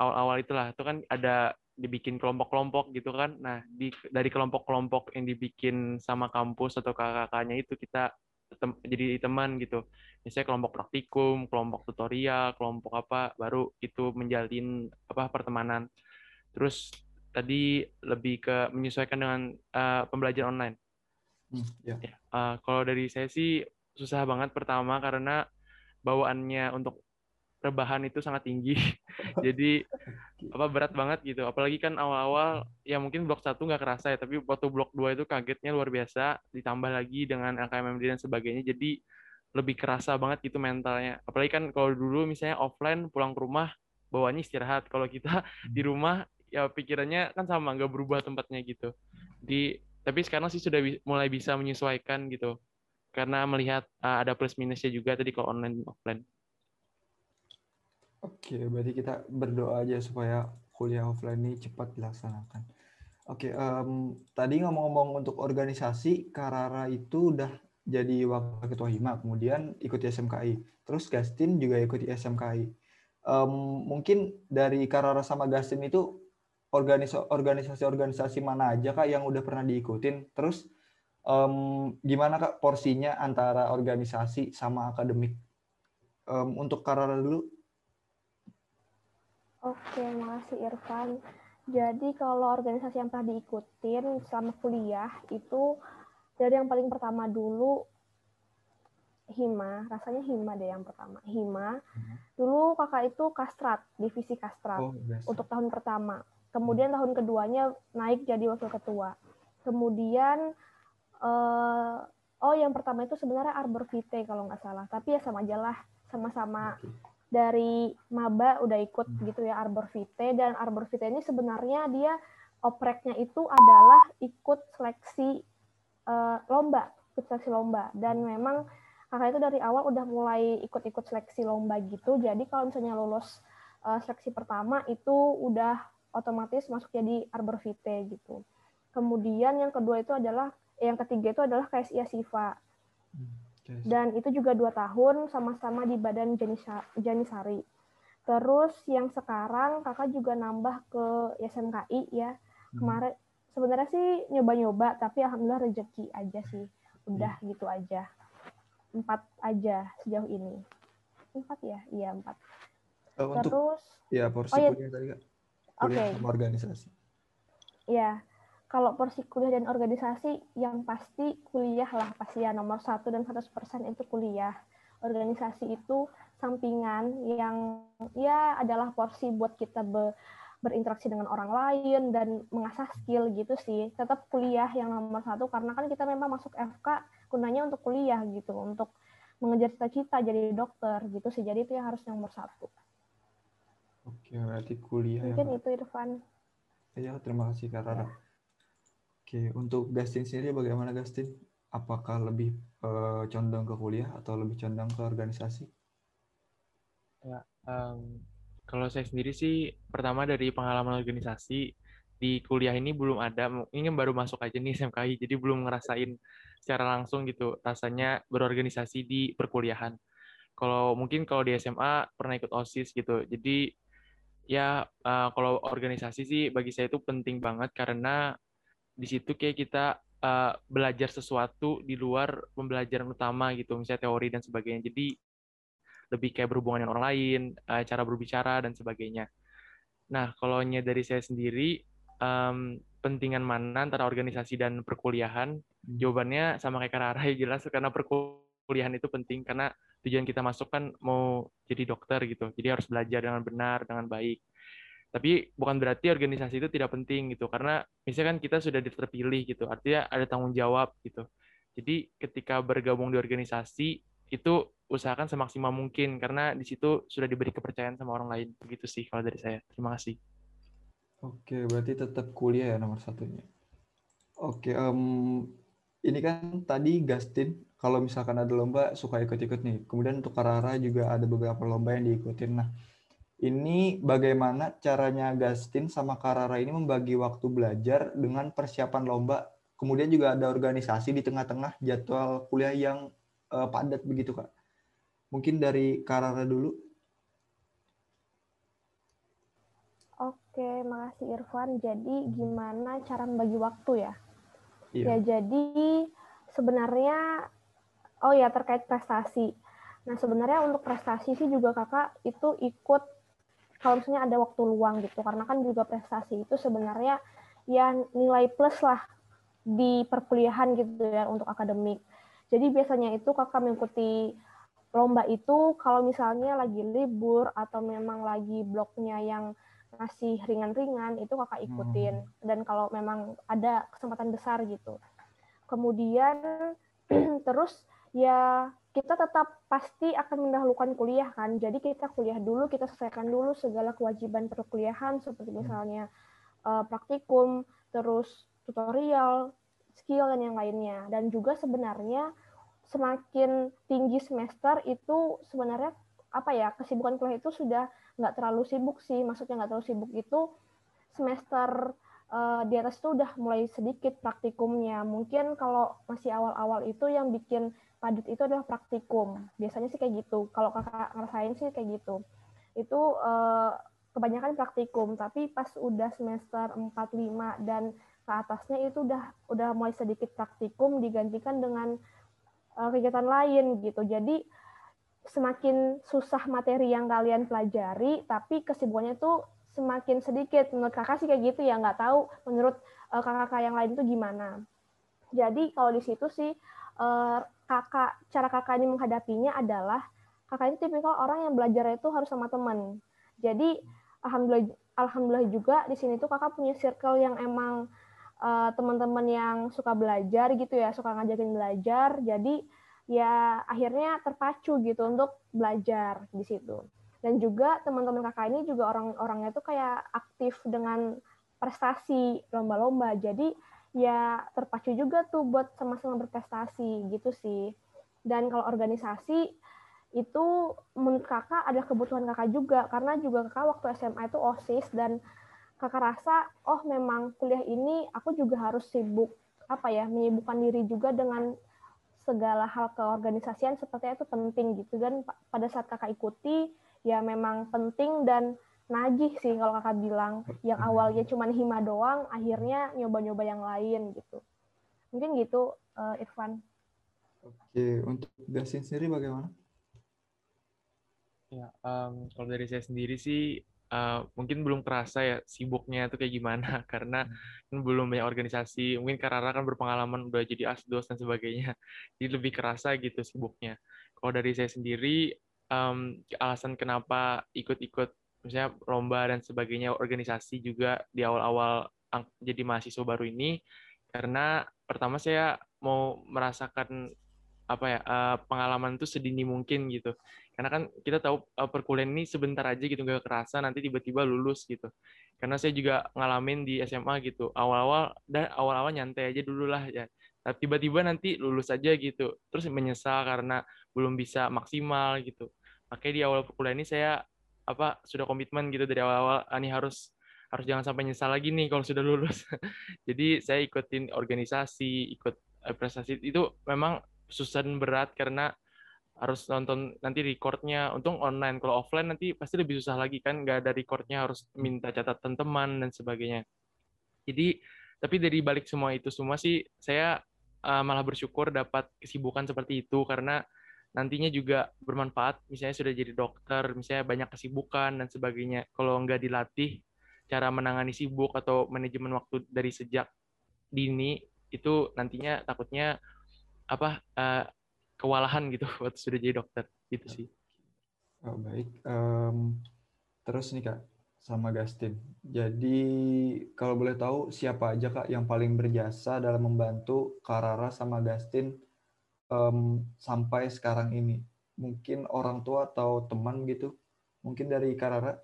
S3: awal-awal itulah itu kan ada dibikin kelompok-kelompok gitu kan nah di dari kelompok-kelompok yang dibikin sama kampus atau kakak-kakaknya itu kita tem, jadi teman gitu misalnya kelompok praktikum kelompok tutorial kelompok apa baru itu menjalin apa pertemanan terus tadi lebih ke menyesuaikan dengan uh, pembelajaran online Hmm, ya. ya. Uh, kalau dari saya sih susah banget pertama karena bawaannya untuk rebahan itu sangat tinggi. *laughs* Jadi apa berat banget gitu. Apalagi kan awal-awal ya mungkin blok satu nggak kerasa ya, tapi waktu blok 2 itu kagetnya luar biasa. Ditambah lagi dengan LKMMD dan sebagainya. Jadi lebih kerasa banget gitu mentalnya. Apalagi kan kalau dulu misalnya offline pulang ke rumah bawaannya istirahat. Kalau kita di hmm. rumah ya pikirannya kan sama nggak berubah tempatnya gitu. Di tapi sekarang sih sudah mulai bisa menyesuaikan gitu karena melihat uh, ada plus minusnya juga tadi kalau online offline.
S1: Oke, berarti kita berdoa aja supaya kuliah offline ini cepat dilaksanakan. Oke, um, tadi ngomong-ngomong untuk organisasi, Karara itu udah jadi wakil ketua HIMA, kemudian ikuti SMKI. Terus Gastin juga ikuti SMKI. Um, mungkin dari Karara sama Gastin itu organisasi-organisasi mana aja kak yang udah pernah diikutin? Terus um, gimana kak porsinya antara organisasi sama akademik um, untuk Karara dulu
S2: Oke, makasih Irfan. Jadi kalau organisasi yang pernah diikutin selama kuliah itu dari yang paling pertama dulu Hima, rasanya Hima deh yang pertama. Hima. Hmm. Dulu kakak itu kastrat, divisi kastrat oh, untuk tahun pertama. Kemudian tahun keduanya naik jadi wakil ketua. Kemudian uh, oh yang pertama itu sebenarnya Arbor Vitae kalau nggak salah. Tapi ya sama aja lah sama-sama dari maba udah ikut gitu ya Arbor Vitae. Dan Arbor Vitae ini sebenarnya dia opreknya itu adalah ikut seleksi uh, lomba ikut seleksi lomba. Dan memang kakak itu dari awal udah mulai ikut-ikut seleksi lomba gitu. Jadi kalau misalnya lulus uh, seleksi pertama itu udah otomatis masuk jadi Arbor Vitae gitu. Kemudian yang kedua itu adalah yang ketiga itu adalah KSI Siva. Dan itu juga dua tahun sama-sama di Badan Janisari. Terus yang sekarang kakak juga nambah ke SMKI ya. Hmm. Kemarin sebenarnya sih nyoba-nyoba tapi alhamdulillah rezeki aja sih. Udah hmm. gitu aja. Empat aja sejauh ini. Empat ya? Iya empat.
S1: Uh, untuk, Terus ya porsi oh, ya. kuliah tadi kak. Kuliah okay. organisasi.
S2: Iya. Kalau porsi kuliah dan organisasi yang pasti kuliah lah pasti ya nomor satu dan 100% itu kuliah. Organisasi itu sampingan yang ya adalah porsi buat kita be, berinteraksi dengan orang lain dan mengasah skill gitu sih. Tetap kuliah yang nomor satu karena kan kita memang masuk FK gunanya untuk kuliah gitu, untuk mengejar cita-cita jadi dokter gitu sih. Jadi itu yang harus nomor satu.
S1: Oke, berarti kuliah.
S2: Mungkin yang... itu Irfan.
S1: Iya, terima kasih Kak Rara. Oke, untuk Gastin sendiri bagaimana Gastin? Apakah lebih uh, condong ke kuliah atau lebih condong ke organisasi?
S3: Ya, um, kalau saya sendiri sih pertama dari pengalaman organisasi di kuliah ini belum ada, ini baru masuk aja nih SMKI, jadi belum ngerasain secara langsung gitu rasanya berorganisasi di perkuliahan. Kalau mungkin kalau di SMA pernah ikut OSIS gitu, jadi ya uh, kalau organisasi sih bagi saya itu penting banget karena di situ kayak kita uh, belajar sesuatu di luar pembelajaran utama gitu, misalnya teori dan sebagainya. Jadi lebih kayak berhubungan dengan orang lain, uh, cara berbicara dan sebagainya. Nah, kalau dari saya sendiri, um, pentingan mana antara organisasi dan perkuliahan? Hmm. Jawabannya sama kayak Rara ya *laughs* jelas karena perkuliahan itu penting karena tujuan kita masuk kan mau jadi dokter gitu. Jadi harus belajar dengan benar, dengan baik. Tapi bukan berarti organisasi itu tidak penting gitu. Karena misalkan kita sudah terpilih gitu, artinya ada tanggung jawab gitu. Jadi ketika bergabung di organisasi itu usahakan semaksimal mungkin. Karena di situ sudah diberi kepercayaan sama orang lain. Begitu sih kalau dari saya. Terima kasih.
S1: Oke berarti tetap kuliah ya nomor satunya? Oke um, ini kan tadi Gastin kalau misalkan ada lomba suka ikut-ikut nih. Kemudian untuk Karara juga ada beberapa lomba yang diikutin. Nah ini bagaimana caranya Gastin sama Karara ini membagi waktu belajar dengan persiapan lomba kemudian juga ada organisasi di tengah-tengah jadwal kuliah yang uh, padat begitu kak Mungkin dari Karara dulu.
S2: Oke, makasih Irfan. Jadi gimana cara membagi waktu ya? Iya. Ya jadi sebenarnya oh ya terkait prestasi. Nah sebenarnya untuk prestasi sih juga kakak itu ikut kalau misalnya ada waktu luang gitu karena kan juga prestasi itu sebenarnya ya nilai plus lah di perkuliahan gitu ya untuk akademik. Jadi biasanya itu kakak mengikuti lomba itu kalau misalnya lagi libur atau memang lagi bloknya yang masih ringan-ringan itu kakak ikutin hmm. dan kalau memang ada kesempatan besar gitu kemudian *clears throat* terus ya kita tetap pasti akan mendahulukan kuliah kan. Jadi kita kuliah dulu kita selesaikan dulu segala kewajiban perkuliahan seperti hmm. misalnya uh, praktikum terus tutorial skill dan yang lainnya. Dan juga sebenarnya semakin tinggi semester itu sebenarnya apa ya kesibukan kuliah itu sudah nggak terlalu sibuk sih. Maksudnya nggak terlalu sibuk itu semester uh, di atas itu udah mulai sedikit praktikumnya. Mungkin kalau masih awal-awal itu yang bikin padat itu adalah praktikum biasanya sih kayak gitu kalau kakak ngerasain sih kayak gitu itu uh, kebanyakan praktikum tapi pas udah semester 4 5 dan ke atasnya itu udah udah mulai sedikit praktikum digantikan dengan uh, kegiatan lain gitu. Jadi semakin susah materi yang kalian pelajari, tapi kesibukannya itu semakin sedikit. Menurut kakak sih kayak gitu ya, nggak tahu menurut uh, kakak-kakak yang lain itu gimana. Jadi kalau di situ sih uh, kakak cara kakak ini menghadapinya adalah kakak ini tipikal orang yang belajar itu harus sama teman. Jadi alhamdulillah alhamdulillah juga di sini tuh kakak punya circle yang emang uh, teman-teman yang suka belajar gitu ya, suka ngajakin belajar. Jadi ya akhirnya terpacu gitu untuk belajar di situ. Dan juga teman-teman kakak ini juga orang-orangnya tuh kayak aktif dengan prestasi lomba-lomba. Jadi ya terpacu juga tuh buat sama-sama berprestasi gitu sih. Dan kalau organisasi itu menurut kakak adalah kebutuhan kakak juga karena juga kakak waktu SMA itu OSIS dan kakak rasa oh memang kuliah ini aku juga harus sibuk apa ya menyibukkan diri juga dengan segala hal keorganisasian seperti itu penting gitu dan pada saat kakak ikuti ya memang penting dan nagih sih kalau kakak bilang. Yang awalnya cuma hima doang akhirnya nyoba-nyoba yang lain gitu. Mungkin gitu uh, Irfan.
S1: Oke untuk Gasin sendiri bagaimana?
S3: Ya um, kalau dari saya sendiri sih uh, mungkin belum terasa ya sibuknya itu kayak gimana. *laughs* Karena kan belum banyak organisasi. Mungkin karena kan berpengalaman udah jadi asdos dan sebagainya. *laughs* Jadi lebih kerasa gitu sibuknya. Kalau dari saya sendiri um, alasan kenapa ikut-ikut misalnya lomba dan sebagainya organisasi juga di awal-awal jadi mahasiswa baru ini karena pertama saya mau merasakan apa ya uh, pengalaman itu sedini mungkin gitu. Karena kan kita tahu uh, perkuliahan ini sebentar aja gitu nggak kerasa nanti tiba-tiba lulus gitu. Karena saya juga ngalamin di SMA gitu. Awal-awal dan awal-awal nyantai aja dulu lah ya. Tiba-tiba nanti lulus aja gitu. Terus menyesal karena belum bisa maksimal gitu. Makanya di awal perkuliahan ini saya apa sudah komitmen gitu dari awal-awal ah, ini harus harus jangan sampai nyesal lagi nih kalau sudah lulus. *laughs* Jadi saya ikutin organisasi ikut eh, prestasi itu memang susah dan berat karena harus nonton nanti recordnya. Untung online kalau offline nanti pasti lebih susah lagi kan nggak ada recordnya harus minta catatan teman dan sebagainya. Jadi tapi dari balik semua itu semua sih saya uh, malah bersyukur dapat kesibukan seperti itu karena nantinya juga bermanfaat misalnya sudah jadi dokter misalnya banyak kesibukan dan sebagainya kalau nggak dilatih cara menangani sibuk atau manajemen waktu dari sejak dini itu nantinya takutnya apa uh, kewalahan gitu *laughs* waktu sudah jadi dokter gitu sih.
S1: Oh, baik. Um, terus nih kak sama Gastin. Jadi kalau boleh tahu siapa aja kak yang paling berjasa dalam membantu Karara sama Gastin um, sampai sekarang ini? Mungkin orang tua atau teman gitu? Mungkin dari Karara?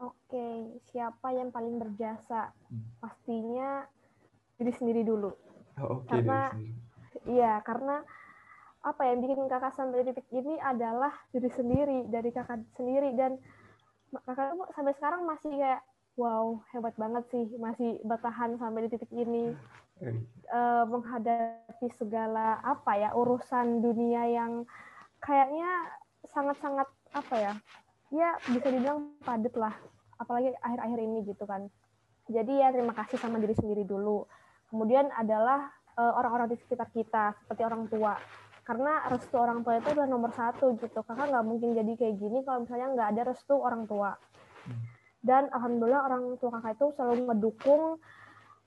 S2: Oke, siapa yang paling berjasa? Hmm. Pastinya diri sendiri dulu
S1: Oh, okay,
S2: karena iya karena apa yang bikin kakak sampai titik ini adalah diri sendiri dari kakak sendiri dan kakak tuh sampai sekarang masih kayak wow hebat banget sih masih bertahan sampai di titik ini uh, menghadapi segala apa ya urusan dunia yang kayaknya sangat-sangat apa ya ya bisa dibilang padat lah apalagi akhir-akhir ini gitu kan jadi ya terima kasih sama diri sendiri dulu Kemudian adalah uh, orang-orang di sekitar kita, seperti orang tua. Karena restu orang tua itu adalah nomor satu gitu. Kakak nggak mungkin jadi kayak gini kalau misalnya nggak ada restu orang tua. Dan alhamdulillah orang tua kakak itu selalu mendukung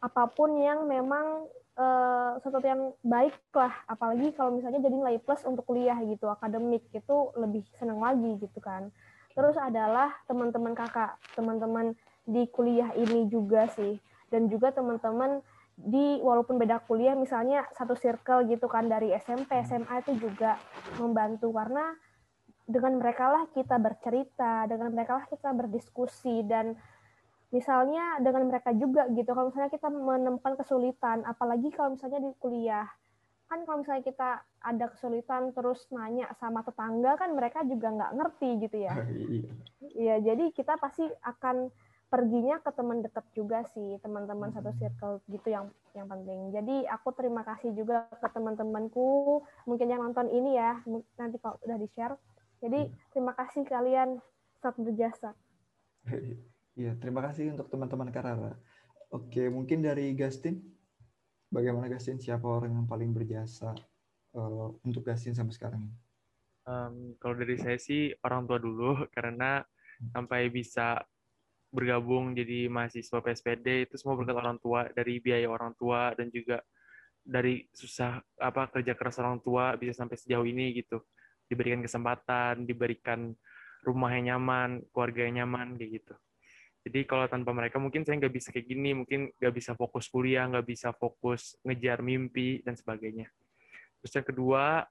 S2: apa pun yang memang uh, sesuatu yang baik lah. Apalagi kalau misalnya jadi nilai plus untuk kuliah gitu, akademik itu lebih senang lagi gitu kan. Terus adalah teman-teman kakak, teman-teman di kuliah ini juga sih. Dan juga teman-teman di walaupun beda kuliah misalnya satu circle gitu kan dari SMP SMA itu juga membantu karena dengan mereka lah kita bercerita dengan mereka lah kita berdiskusi dan misalnya dengan mereka juga gitu kalau misalnya kita menemukan kesulitan apalagi kalau misalnya di kuliah kan kalau misalnya kita ada kesulitan terus nanya sama tetangga kan mereka juga nggak ngerti gitu ya iya. iya jadi kita pasti akan perginya ke teman dekat juga sih teman-teman satu hmm. circle gitu yang yang penting jadi aku terima kasih juga ke teman-temanku mungkin yang nonton ini ya nanti kalau udah di share jadi hmm. terima kasih kalian sangat berjasa *laughs*
S1: iya terima kasih untuk teman-teman Karara oke mungkin dari Gastin bagaimana Gastin siapa orang yang paling berjasa uh, untuk Gastin sampai sekarang ini?
S3: Um, kalau dari saya sih orang tua dulu *laughs* karena hmm. sampai bisa bergabung jadi mahasiswa PSPD itu semua berkat orang tua dari biaya orang tua dan juga dari susah apa kerja keras orang tua bisa sampai sejauh ini gitu. Diberikan kesempatan diberikan rumah yang nyaman keluarga yang nyaman kayak gitu jadi kalau tanpa mereka mungkin saya nggak bisa kayak gini mungkin nggak bisa fokus kuliah nggak bisa fokus ngejar mimpi dan sebagainya terus yang kedua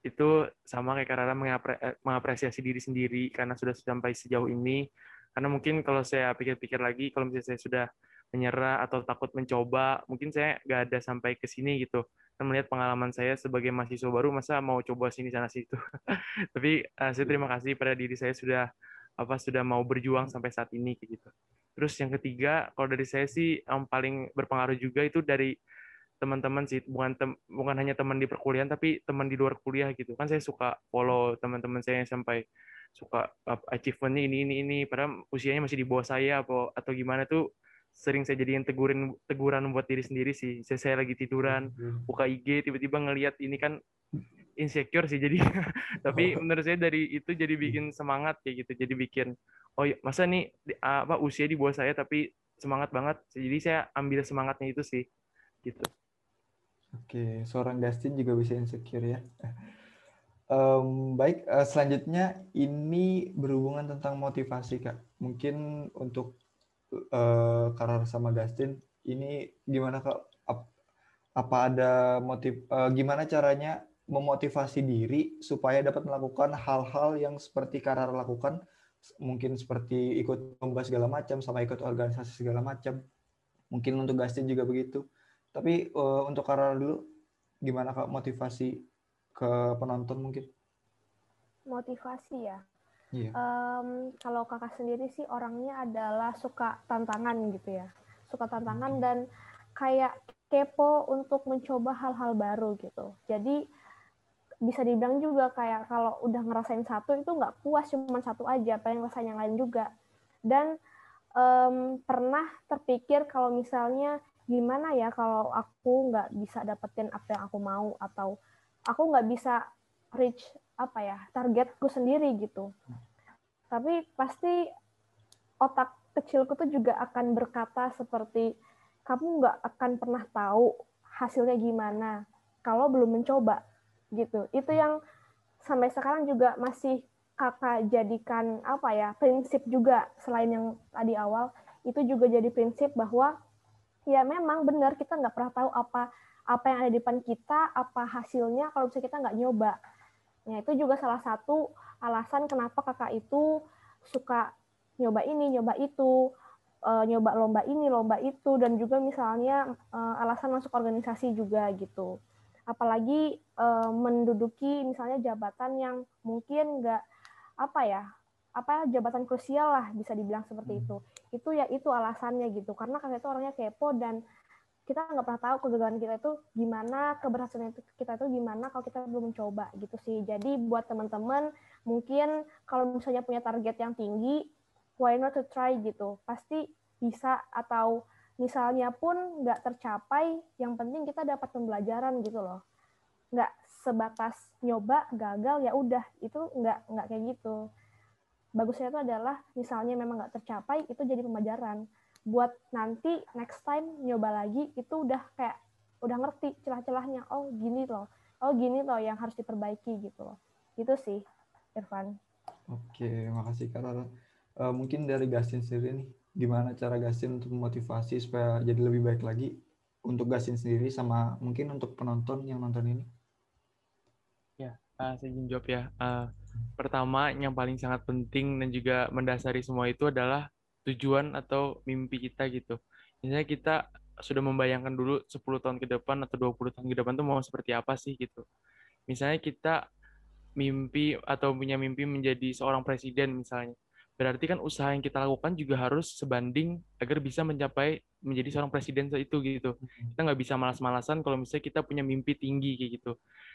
S3: itu sama kayak karena eh, mengapresiasi diri sendiri karena sudah sampai sejauh ini karena mungkin kalau saya pikir-pikir lagi, kalau misalnya saya sudah menyerah atau takut mencoba, mungkin saya nggak ada sampai ke sini gitu. Dan melihat pengalaman saya sebagai mahasiswa baru, masa mau coba sini sana situ. *laughs* Tapi uh, saya terima kasih pada diri saya sudah apa sudah mau berjuang sampai saat ini kayak gitu. Terus yang ketiga, kalau dari saya sih yang paling berpengaruh juga itu dari teman-teman sih, bukan tem bukan hanya teman di perkuliahan tapi teman di luar kuliah gitu. Kan saya suka follow teman-teman saya yang sampai suka achievementnya ini ini ini padahal usianya masih di bawah saya atau atau gimana tuh sering saya jadiin tegurin teguran buat diri sendiri sih. Saya, saya lagi tiduran, buka IG tiba-tiba ngelihat ini kan insecure sih jadi. *laughs* Tapi oh. menurut saya dari itu jadi bikin semangat kayak gitu jadi bikin oh ya, masa nih apa usia di bawah saya tapi semangat banget. Jadi saya ambil semangatnya itu sih gitu.
S1: Oke seorang Dustin juga bisa insecure ya. *laughs* Um, baik uh, selanjutnya ini berhubungan tentang motivasi kak. Mungkin untuk uh, Karar sama Dustin ini gimana kak? Apa ada motif uh, gimana caranya memotivasi diri supaya dapat melakukan hal-hal yang seperti Karar lakukan, mungkin seperti ikut lomba segala macam, sama ikut organisasi segala macam. Mungkin untuk Gastin juga begitu. Tapi uh, untuk Karar dulu, gimana kak motivasi ke penonton mungkin?
S2: Motivasi ya. Yeah. Iya. Um, kalau kakak sendiri sih orangnya adalah suka tantangan gitu ya, suka tantangan dan kayak kepo untuk mencoba hal-hal baru gitu. Jadi bisa dibilang juga kayak kalau udah ngerasain satu itu nggak puas cuma satu aja pengen ngerasain yang lain juga. Dan um, pernah terpikir kalau misalnya gimana ya kalau aku nggak bisa dapetin apa yang aku mau atau aku nggak bisa reach apa ya targetku sendiri gitu. Tapi pasti otak kecilku tuh juga akan berkata seperti kamu nggak akan pernah tahu hasilnya gimana kalau belum mencoba gitu. Itu yang sampai sekarang juga masih kakak jadikan apa ya prinsip juga selain yang tadi awal. Itu juga jadi prinsip bahwa ya memang benar kita nggak pernah tahu apa apa yang ada di depan kita apa hasilnya kalau misalnya kita nggak nyoba. Nah itu juga salah satu alasan kenapa kakak itu suka nyoba ini nyoba itu uh, nyoba lomba ini lomba itu dan juga misalnya uh, alasan masuk organisasi juga gitu apalagi uh, menduduki misalnya jabatan yang mungkin nggak apa ya apa jabatan krusial lah bisa dibilang seperti hmm. itu. Itu ya itu alasannya gitu. Karena kakak itu orangnya kepo dan kita nggak pernah tahu kegagalan kita itu gimana keberhasilan itu kita itu gimana kalau kita belum mencoba gitu sih. Jadi buat teman-teman mungkin kalau misalnya punya target yang tinggi why not to try gitu? Pasti bisa atau misalnya pun nggak tercapai, yang penting kita dapat pembelajaran gitu loh. Nggak sebatas nyoba, gagal, ya udah. Itu nggak, nggak kayak gitu. Bagusnya itu adalah misalnya memang nggak tercapai, itu jadi pembelajaran. Buat nanti next time nyoba lagi, itu udah kayak udah ngerti celah-celahnya. Oh gini loh, oh gini loh yang harus diperbaiki gitu loh. Gitu sih, Irfan.
S1: Oke, makasih Kak Rara. Uh, mungkin dari Gastin sendiri nih, gimana cara Gastin untuk memotivasi supaya jadi lebih baik lagi untuk Gastin sendiri sama mungkin untuk penonton yang nonton ini?
S3: Ya, uh, saya ingin jawab ya. Uh, pertama, yang paling sangat penting dan juga mendasari semua itu adalah tujuan atau mimpi kita gitu. Misalnya kita sudah membayangkan dulu 10 tahun ke depan atau 20 tahun ke depan tuh mau seperti apa sih gitu. Misalnya kita mimpi atau punya mimpi menjadi seorang presiden misalnya berarti kan usaha yang kita lakukan juga harus sebanding agar bisa mencapai menjadi seorang presiden itu gitu. Hmm. Kita nggak bisa malas-malasan kalau misalnya kita punya mimpi tinggi kayak gitu.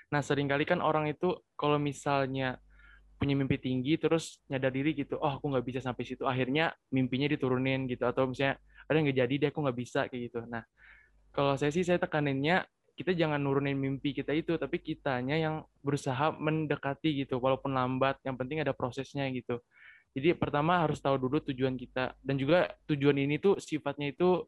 S3: Nah sering kali kan orang itu kalau misalnya punya mimpi tinggi terus nyadar diri gitu, oh aku nggak bisa sampai situ, akhirnya mimpinya diturunin gitu atau misalnya ada nggak jadi deh aku nggak bisa kayak gitu. Nah kalau saya sih saya tekaninnya kita jangan nurunin mimpi kita itu, tapi kitanya yang berusaha mendekati gitu, walaupun lambat, yang penting ada prosesnya gitu. Jadi pertama harus tahu dulu tujuan kita dan juga tujuan ini tuh sifatnya itu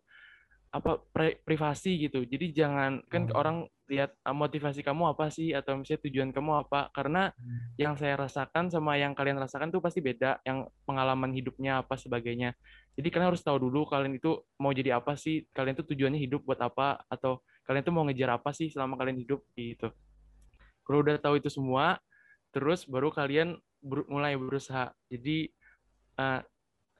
S3: apa pri privasi gitu. Jadi jangan kan hmm. orang lihat ah, motivasi kamu apa sih atau misalnya tujuan kamu apa karena hmm. yang saya rasakan sama yang kalian rasakan tuh pasti beda yang pengalaman hidupnya apa sebagainya. Jadi kalian harus tahu dulu kalian itu mau jadi apa sih, kalian tuh tujuannya hidup buat apa atau kalian tuh mau ngejar apa sih selama kalian hidup gitu. Kalau udah tahu itu semua, terus baru kalian ber mulai berusaha. Jadi uh,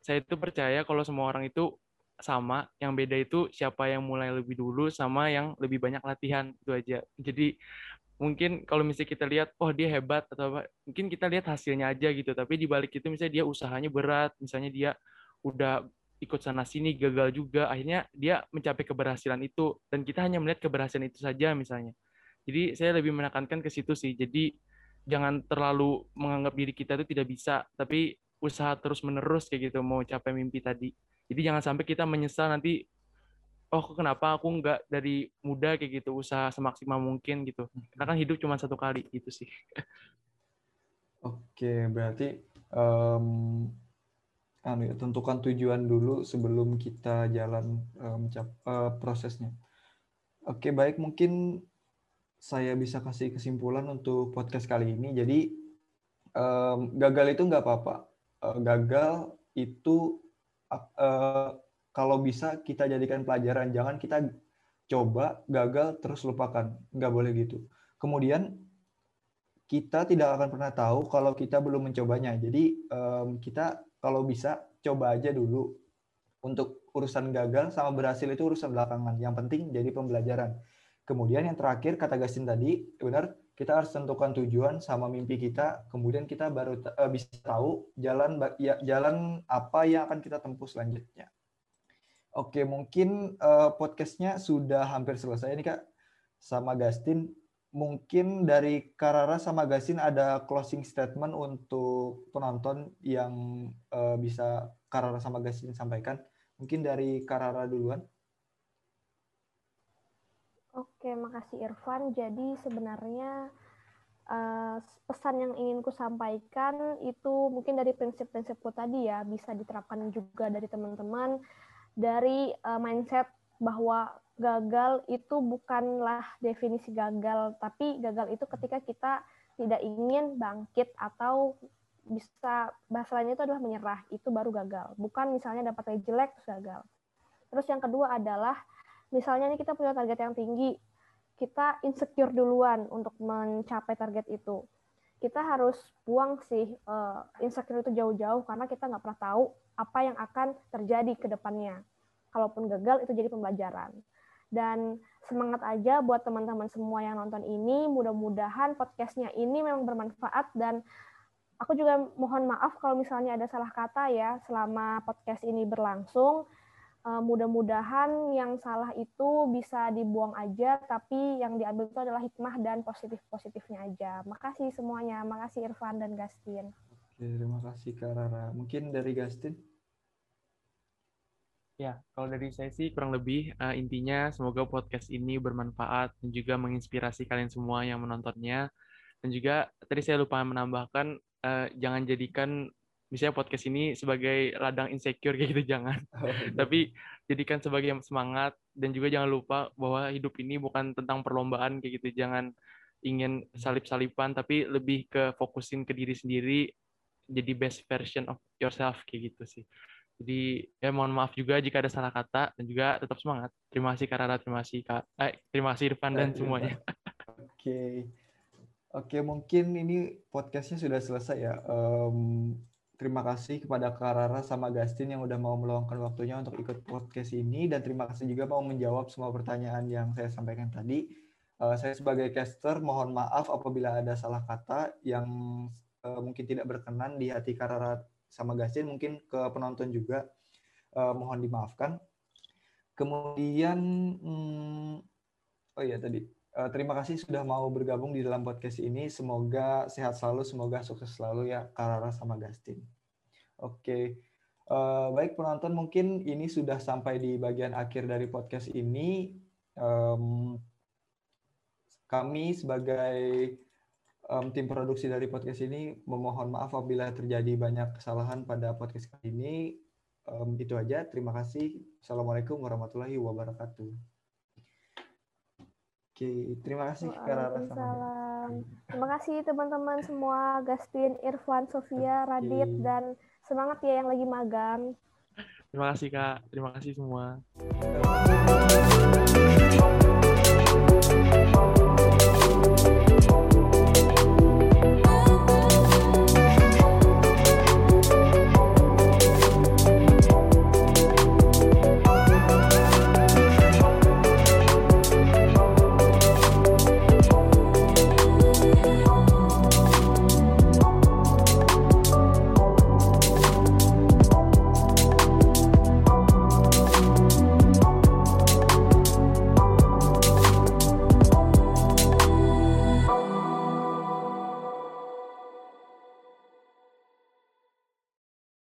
S3: saya itu percaya kalau semua orang itu sama, yang beda itu siapa yang mulai lebih dulu sama yang lebih banyak latihan itu aja. Jadi mungkin kalau misalnya kita lihat oh dia hebat atau apa mungkin kita lihat hasilnya aja gitu. Tapi di balik itu misalnya dia usahanya berat misalnya dia udah ikut sana sini gagal juga akhirnya dia mencapai keberhasilan itu. Dan kita hanya melihat keberhasilan itu saja misalnya. Jadi saya lebih menekankan ke situ sih. Jadi jangan terlalu menganggap diri kita itu tidak bisa. Tapi usaha terus menerus kayak gitu mau capai mimpi tadi. Jadi jangan sampai kita menyesal nanti oh kenapa aku nggak dari muda kayak gitu usaha semaksimal mungkin gitu. Karena kan hidup cuma satu kali gitu sih.
S1: Oke berarti um, anu ya, tentukan tujuan dulu sebelum kita jalan um, uh, prosesnya. Oke baik mungkin saya bisa kasih kesimpulan untuk podcast kali ini. Jadi um, gagal itu nggak apa-apa uh, gagal itu uh, kalau bisa kita jadikan pelajaran. Jangan kita coba gagal terus lupakan. Nggak boleh gitu. Kemudian kita tidak akan pernah tahu kalau kita belum mencobanya. Jadi um, kita kalau bisa coba aja dulu untuk urusan gagal sama berhasil itu urusan belakangan. Yang penting jadi pembelajaran. Kemudian yang terakhir kata Gastin tadi benar kita harus tentukan tujuan sama mimpi kita kemudian kita baru uh, bisa tahu jalan ya, jalan apa yang akan kita tempuh selanjutnya Oke, mungkin uh, podcastnya sudah hampir selesai nih Kak sama Gastin. Mungkin dari Karara sama Gastin ada closing statement untuk penonton yang uh, bisa Karara sama Gastin sampaikan. Mungkin dari Karara duluan.
S2: Oke, makasih Irfan. Jadi sebenarnya uh, pesan yang ingin ku sampaikan itu mungkin dari prinsip-prinsipku tadi ya bisa diterapkan juga dari teman-teman dari uh, mindset bahwa gagal itu bukanlah definisi gagal, tapi gagal itu ketika kita tidak ingin bangkit atau bisa bahasa lainnya itu adalah menyerah, itu baru gagal. Bukan misalnya dapat jelek terus gagal. Terus yang kedua adalah misalnya ini kita punya target yang tinggi, kita insecure duluan untuk mencapai target itu. Kita harus buang sih uh, insecure itu jauh-jauh karena kita nggak pernah tahu apa yang akan terjadi ke depannya. Kalaupun gagal itu jadi pembelajaran. Dan semangat aja buat teman-teman semua yang nonton ini. Mudah-mudahan podcastnya ini memang bermanfaat dan aku juga mohon maaf kalau misalnya ada salah kata ya selama podcast ini berlangsung. Eh, mudah-mudahan yang salah itu bisa dibuang aja, tapi yang diambil itu adalah hikmah dan positif-positifnya aja. Makasih semuanya. Makasih Irfan dan Gastin.
S1: Oke, terima kasih Kak Rara. Mungkin dari Gastin?
S3: Ya, kalau dari saya sih kurang lebih uh, intinya semoga podcast ini bermanfaat dan juga menginspirasi kalian semua yang menontonnya. Dan juga tadi saya lupa menambahkan uh, jangan jadikan misalnya podcast ini sebagai ladang insecure kayak gitu jangan. Oh, iya. Tapi jadikan sebagai semangat dan juga jangan lupa bahwa hidup ini bukan tentang perlombaan kayak gitu. Jangan ingin salip-salipan tapi lebih ke fokusin ke diri sendiri jadi best version of yourself kayak gitu sih. Jadi ya mohon maaf juga jika ada salah kata dan juga tetap semangat. Terima kasih Kak Rara, terima kasih Kak. Eh, terima kasih Irfan dan semuanya.
S1: Oke. Oke, mungkin ini podcastnya sudah selesai ya. Um, terima kasih kepada Kak Rara sama Gastin yang udah mau meluangkan waktunya untuk ikut podcast ini dan terima kasih juga mau menjawab semua pertanyaan yang saya sampaikan tadi. Uh, saya sebagai caster mohon maaf apabila ada salah kata yang uh, mungkin tidak berkenan di hati Kak Rara sama Gasin mungkin ke penonton juga uh, mohon dimaafkan. Kemudian hmm, oh iya tadi terima kasih sudah mau bergabung di dalam podcast ini. Semoga sehat selalu, semoga sukses selalu ya Karara sama Gastin. Oke. Okay. Uh, eh, baik penonton mungkin ini sudah sampai di bagian akhir dari podcast ini. Um, kami sebagai um, tim produksi dari podcast ini memohon maaf apabila terjadi banyak kesalahan pada podcast kali ini. Um, itu aja. Terima kasih. Assalamualaikum warahmatullahi wabarakatuh. Oke, terima kasih
S2: Waalaikumsalam. Terima kasih teman-teman semua, Gastin, Irfan, Sofia, Radit, dan semangat ya yang lagi magang.
S3: Terima kasih Kak, terima kasih semua.